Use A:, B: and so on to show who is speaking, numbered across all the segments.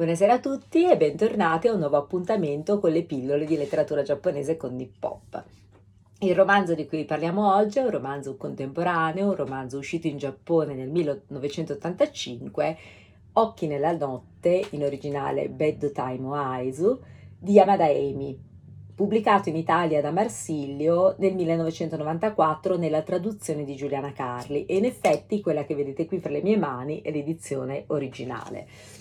A: Buonasera a tutti e bentornati a un nuovo appuntamento con le pillole di letteratura giapponese con Nippop. Il romanzo di cui parliamo oggi è un romanzo contemporaneo, un romanzo uscito in Giappone nel 1985, Occhi nella notte, in originale Bedtime Aizu, di Yamada Emi, pubblicato in Italia da Marsilio nel 1994 nella traduzione di Giuliana Carli e in effetti quella che vedete qui fra le mie mani è l'edizione originale.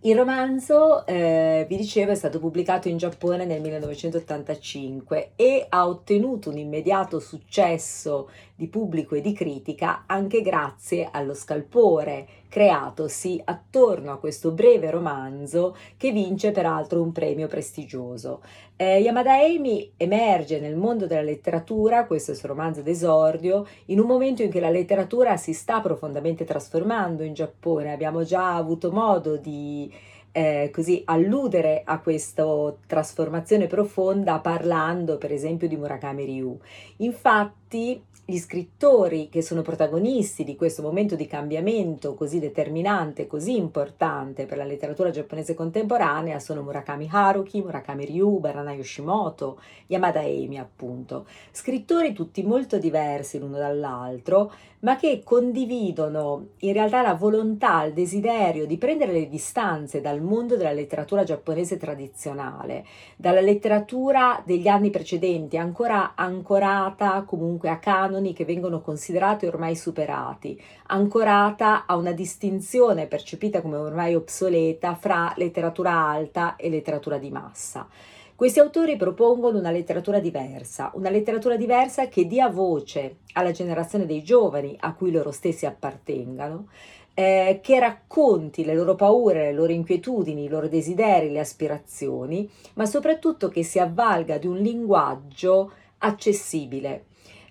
A: Il romanzo, eh, vi dicevo, è stato pubblicato in Giappone nel 1985 e ha ottenuto un immediato successo di pubblico e di critica anche grazie allo scalpore creatosi attorno a questo breve romanzo che vince peraltro un premio prestigioso. Eh, Yamada Amy emerge nel mondo della letteratura, questo è il suo romanzo d'esordio, in un momento in cui la letteratura si sta profondamente trasformando in Giappone. Abbiamo già avuto modo di eh, così alludere a questa trasformazione profonda parlando per esempio di Murakami Ryu. Infatti gli scrittori che sono protagonisti di questo momento di cambiamento così determinante, così importante per la letteratura giapponese contemporanea sono Murakami Haruki, Murakami Ryu, Barana Yoshimoto, Yamada Emi appunto. Scrittori tutti molto diversi l'uno dall'altro, ma che condividono in realtà la volontà, il desiderio di prendere le distanze dal mondo della letteratura giapponese tradizionale, dalla letteratura degli anni precedenti, ancora ancorata comunque a canoni che vengono considerati ormai superati, ancorata a una distinzione percepita come ormai obsoleta fra letteratura alta e letteratura di massa. Questi autori propongono una letteratura diversa, una letteratura diversa che dia voce alla generazione dei giovani a cui loro stessi appartengano, eh, che racconti le loro paure, le loro inquietudini, i loro desideri, le aspirazioni, ma soprattutto che si avvalga di un linguaggio accessibile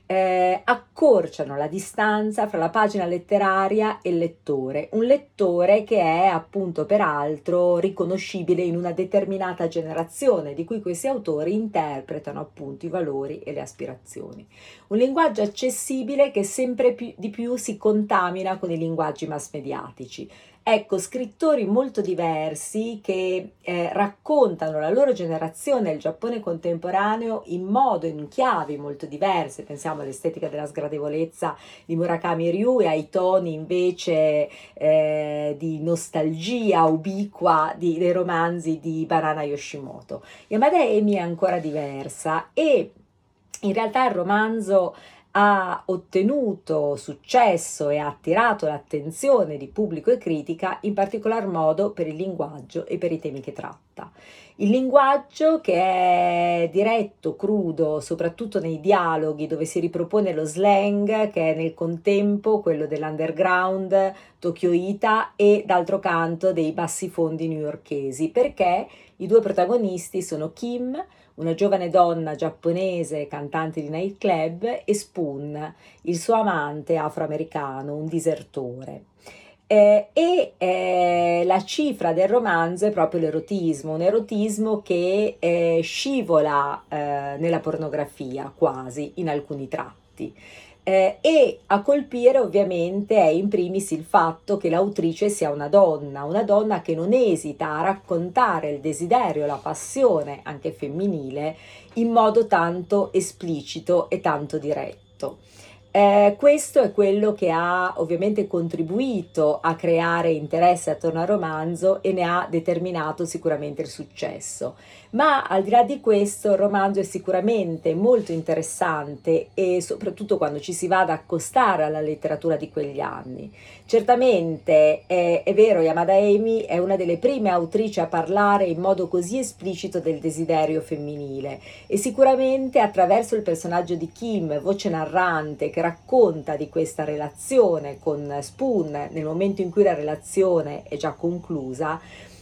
A: eh, accorciano la distanza fra la pagina letteraria e il lettore, un lettore che è appunto peraltro riconoscibile in una determinata generazione di cui questi autori interpretano appunto i valori e le aspirazioni. Un linguaggio accessibile che sempre più, di più si contamina con i linguaggi mass mediatici. Ecco, scrittori molto diversi che eh, raccontano la loro generazione, il Giappone contemporaneo, in modo, in chiavi molto diverse. Pensiamo all'estetica della sgradevolezza di Murakami Ryu e ai toni invece eh, di nostalgia ubiqua di, dei romanzi di Banana Yoshimoto. Yamada Emi è ancora diversa e in realtà il romanzo ha ottenuto successo e ha attirato l'attenzione di pubblico e critica in particolar modo per il linguaggio e per i temi che tratta. Il linguaggio che è diretto, crudo, soprattutto nei dialoghi dove si ripropone lo slang che è nel contempo quello dell'underground tokyoita e d'altro canto dei bassi fondi newyorkesi, perché i due protagonisti sono Kim, una giovane donna giapponese cantante di nightclub, e Spoon, il suo amante afroamericano, un disertore. Eh, e eh, la cifra del romanzo è proprio l'erotismo, un erotismo che eh, scivola eh, nella pornografia quasi in alcuni tratti. Eh, e a colpire ovviamente è in primis il fatto che l'autrice sia una donna, una donna che non esita a raccontare il desiderio, la passione anche femminile in modo tanto esplicito e tanto diretto. Eh, questo è quello che ha ovviamente contribuito a creare interesse attorno al romanzo e ne ha determinato sicuramente il successo. Ma al di là di questo il romanzo è sicuramente molto interessante e soprattutto quando ci si va ad accostare alla letteratura di quegli anni. Certamente è, è vero, Yamada Emi è una delle prime autrici a parlare in modo così esplicito del desiderio femminile e sicuramente attraverso il personaggio di Kim, voce narrante, che racconta di questa relazione con Spoon nel momento in cui la relazione è già conclusa,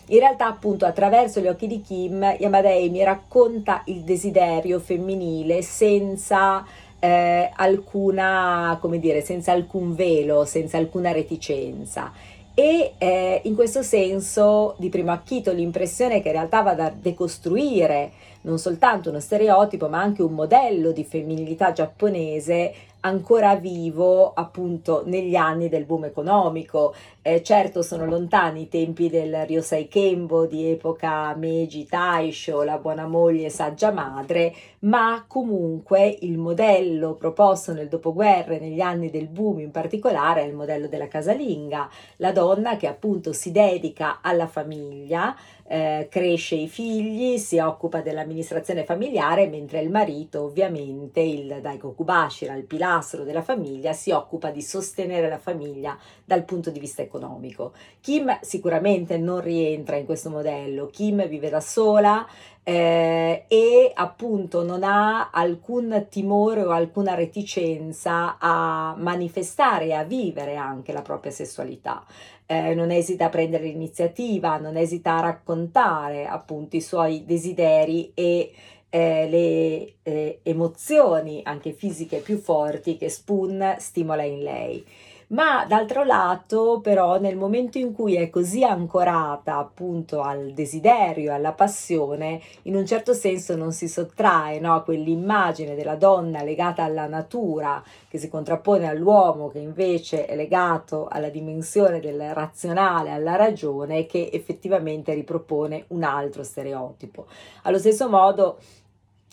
A: in realtà appunto attraverso gli occhi di Kim Yamada Amy racconta il desiderio femminile senza eh, alcuna, come dire, senza alcun velo, senza alcuna reticenza. E eh, in questo senso di primo acchito l'impressione che in realtà vada a decostruire non soltanto uno stereotipo ma anche un modello di femminilità giapponese ancora vivo appunto negli anni del boom economico. Eh, certo sono lontani i tempi del Ryosei Kembo di epoca Meiji Taisho, la buona moglie saggia madre, ma comunque il modello proposto nel dopoguerra e negli anni del boom in particolare è il modello della casalinga, la donna che appunto si dedica alla famiglia, eh, cresce i figli, si occupa dell'amministrazione familiare, mentre il marito, ovviamente, il Daiko Kubashira, il pilastro della famiglia, si occupa di sostenere la famiglia dal punto di vista economico. Kim sicuramente non rientra in questo modello, Kim vive da sola, eh, e appunto non ha alcun timore o alcuna reticenza a manifestare e a vivere anche la propria sessualità. Eh, non esita a prendere l'iniziativa, non esita a raccontare appunto i suoi desideri e eh, le eh, emozioni anche fisiche più forti che Spoon stimola in lei ma d'altro lato però nel momento in cui è così ancorata appunto al desiderio, alla passione, in un certo senso non si sottrae no, quell'immagine della donna legata alla natura che si contrappone all'uomo che invece è legato alla dimensione del razionale, alla ragione che effettivamente ripropone un altro stereotipo. Allo stesso modo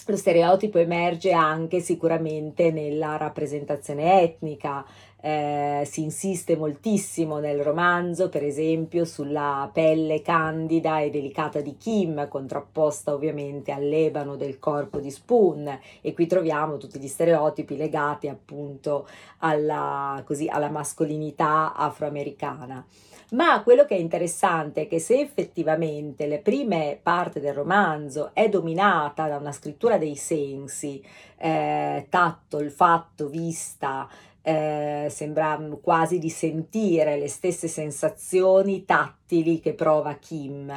A: lo stereotipo emerge anche sicuramente nella rappresentazione etnica, eh, si insiste moltissimo nel romanzo, per esempio, sulla pelle candida e delicata di Kim, contrapposta ovviamente all'ebano del corpo di Spoon, e qui troviamo tutti gli stereotipi legati appunto alla, così, alla mascolinità afroamericana. Ma quello che è interessante è che se effettivamente le prime parti del romanzo è dominata da una scrittura dei sensi, eh, tatto, olfatto, vista, eh, sembra quasi di sentire le stesse sensazioni tattili che prova Kim.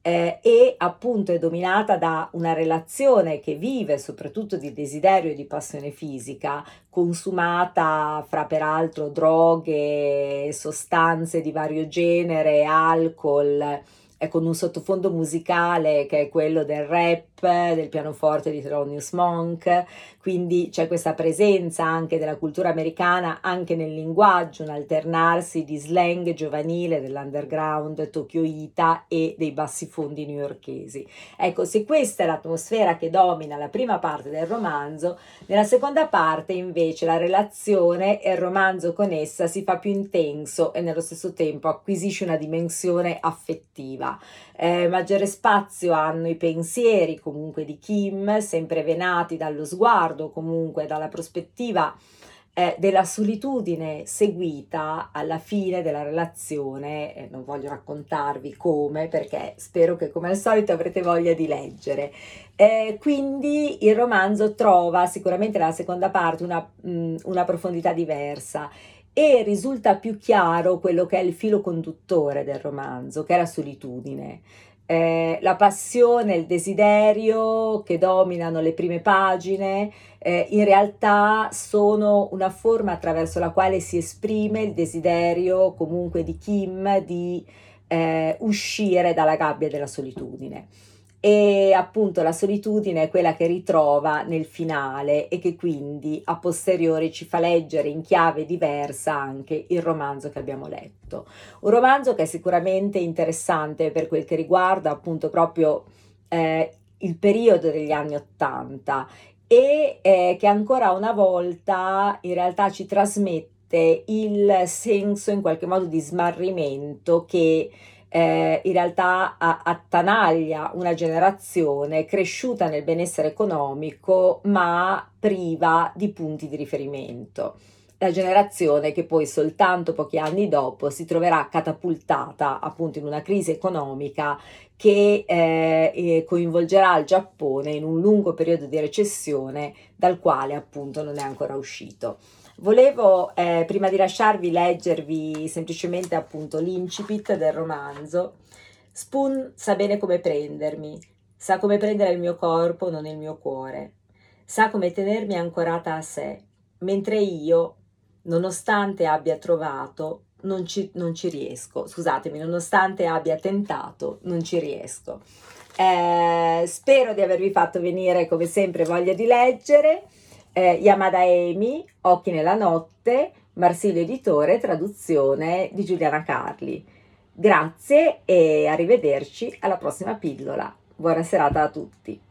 A: Eh, e appunto è dominata da una relazione che vive soprattutto di desiderio e di passione fisica, consumata fra peraltro droghe, sostanze di vario genere, alcol, eh, con un sottofondo musicale che è quello del rap, del pianoforte di Thelonious Monk, quindi c'è questa presenza anche della cultura americana anche nel linguaggio, un alternarsi di slang giovanile dell'underground tokyoita e dei bassifondi newyorkesi. Ecco, se questa è l'atmosfera che domina la prima parte del romanzo, nella seconda parte invece la relazione e il romanzo con essa si fa più intenso e nello stesso tempo acquisisce una dimensione affettiva. Eh, maggiore spazio hanno i pensieri comunque di Kim, sempre venati dallo sguardo, comunque dalla prospettiva eh, della solitudine seguita alla fine della relazione. Eh, non voglio raccontarvi come, perché spero che come al solito avrete voglia di leggere. Eh, quindi il romanzo trova sicuramente nella seconda parte una, mh, mm, una profondità diversa e risulta più chiaro quello che è il filo conduttore del romanzo, che è la solitudine. Eh, la passione, il desiderio che dominano le prime pagine, eh, in realtà sono una forma attraverso la quale si esprime il desiderio comunque di Kim di eh, uscire dalla gabbia della solitudine e appunto la solitudine è quella che ritrova nel finale e che quindi a posteriori ci fa leggere in chiave diversa anche il romanzo che abbiamo letto. Un romanzo che è sicuramente interessante per quel che riguarda appunto proprio eh, il periodo degli anni Ottanta e eh, che ancora una volta in realtà ci trasmette il senso in qualche modo di smarrimento che eh, in realtà attanaglia una generazione cresciuta nel benessere economico ma priva di punti di riferimento. La generazione che poi soltanto pochi anni dopo si troverà catapultata appunto in una crisi economica che eh, coinvolgerà il Giappone in un lungo periodo di recessione dal quale appunto non è ancora uscito. Volevo, eh, prima di lasciarvi, leggervi semplicemente appunto l'incipit del romanzo. Spoon sa bene come prendermi, sa come prendere il mio corpo, non il mio cuore, sa come tenermi ancorata a sé, mentre io, nonostante abbia trovato, non ci, non ci riesco. Scusatemi, nonostante abbia tentato, non ci riesco. Eh, spero di avervi fatto venire come sempre voglia di leggere. Eh, Yamada Emi, Occhi nella notte, Marsilio Editore, traduzione di Giuliana Carli. Grazie e arrivederci alla prossima pillola. Buona serata a tutti.